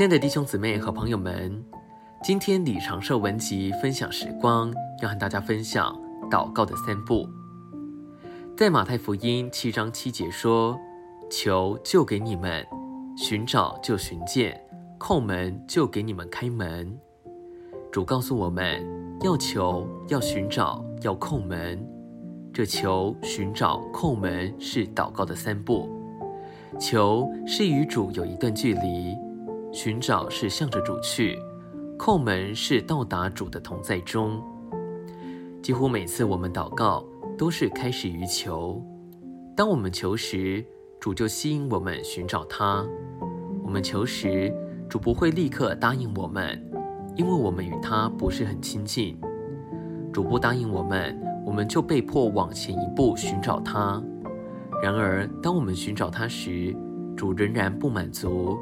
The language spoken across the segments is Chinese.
亲爱的弟兄姊妹和朋友们，今天李长寿文集分享时光，要和大家分享祷告的三步。在马太福音七章七节说：“求就给你们，寻找就寻见，叩门就给你们开门。”主告诉我们要求、要寻找、要叩门。这求、寻找、叩门是祷告的三步。求是与主有一段距离，寻找是向着主去，叩门是到达主的同在中。几乎每次我们祷告都是开始于求。当我们求时，主就吸引我们寻找他；我们求时，主不会立刻答应我们，因为我们与他不是很亲近。主不答应我们，我们就被迫往前一步寻找他。然而，当我们寻找他时，主仍然不满足，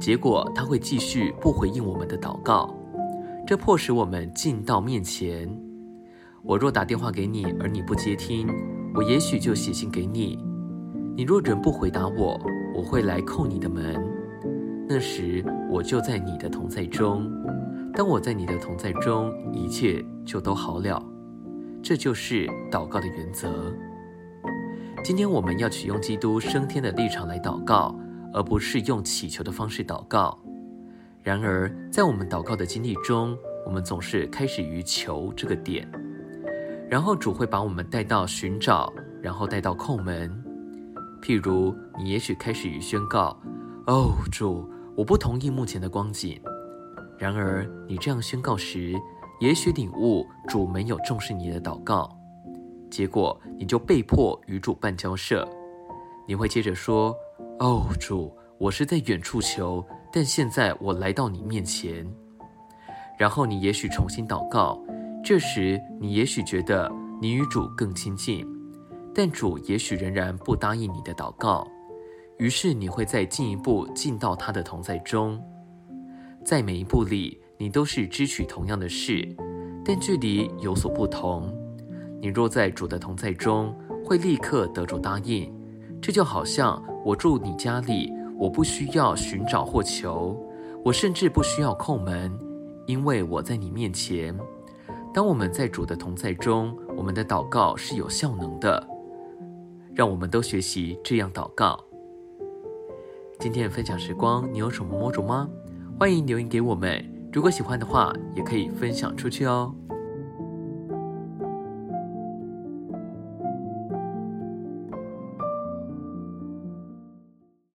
结果他会继续不回应我们的祷告，这迫使我们进到面前。我若打电话给你，而你不接听，我也许就写信给你。你若仍不回答我，我会来叩你的门。那时我就在你的同在中。当我在你的同在中，一切就都好了。这就是祷告的原则。今天我们要取用基督升天的立场来祷告，而不是用祈求的方式祷告。然而，在我们祷告的经历中，我们总是开始于求这个点，然后主会把我们带到寻找，然后带到叩门。譬如，你也许开始于宣告：“哦，主，我不同意目前的光景。”然而，你这样宣告时，也许领悟主没有重视你的祷告。结果你就被迫与主办交涉，你会接着说：“哦，主，我是在远处求，但现在我来到你面前。”然后你也许重新祷告，这时你也许觉得你与主更亲近，但主也许仍然不答应你的祷告，于是你会再进一步进到他的同在中。在每一步里，你都是支取同样的事，但距离有所不同。你若在主的同在中，会立刻得主答应。这就好像我住你家里，我不需要寻找或求，我甚至不需要叩门，因为我在你面前。当我们在主的同在中，我们的祷告是有效能的。让我们都学习这样祷告。今天的分享时光，你有什么摸着吗？欢迎留言给我们。如果喜欢的话，也可以分享出去哦。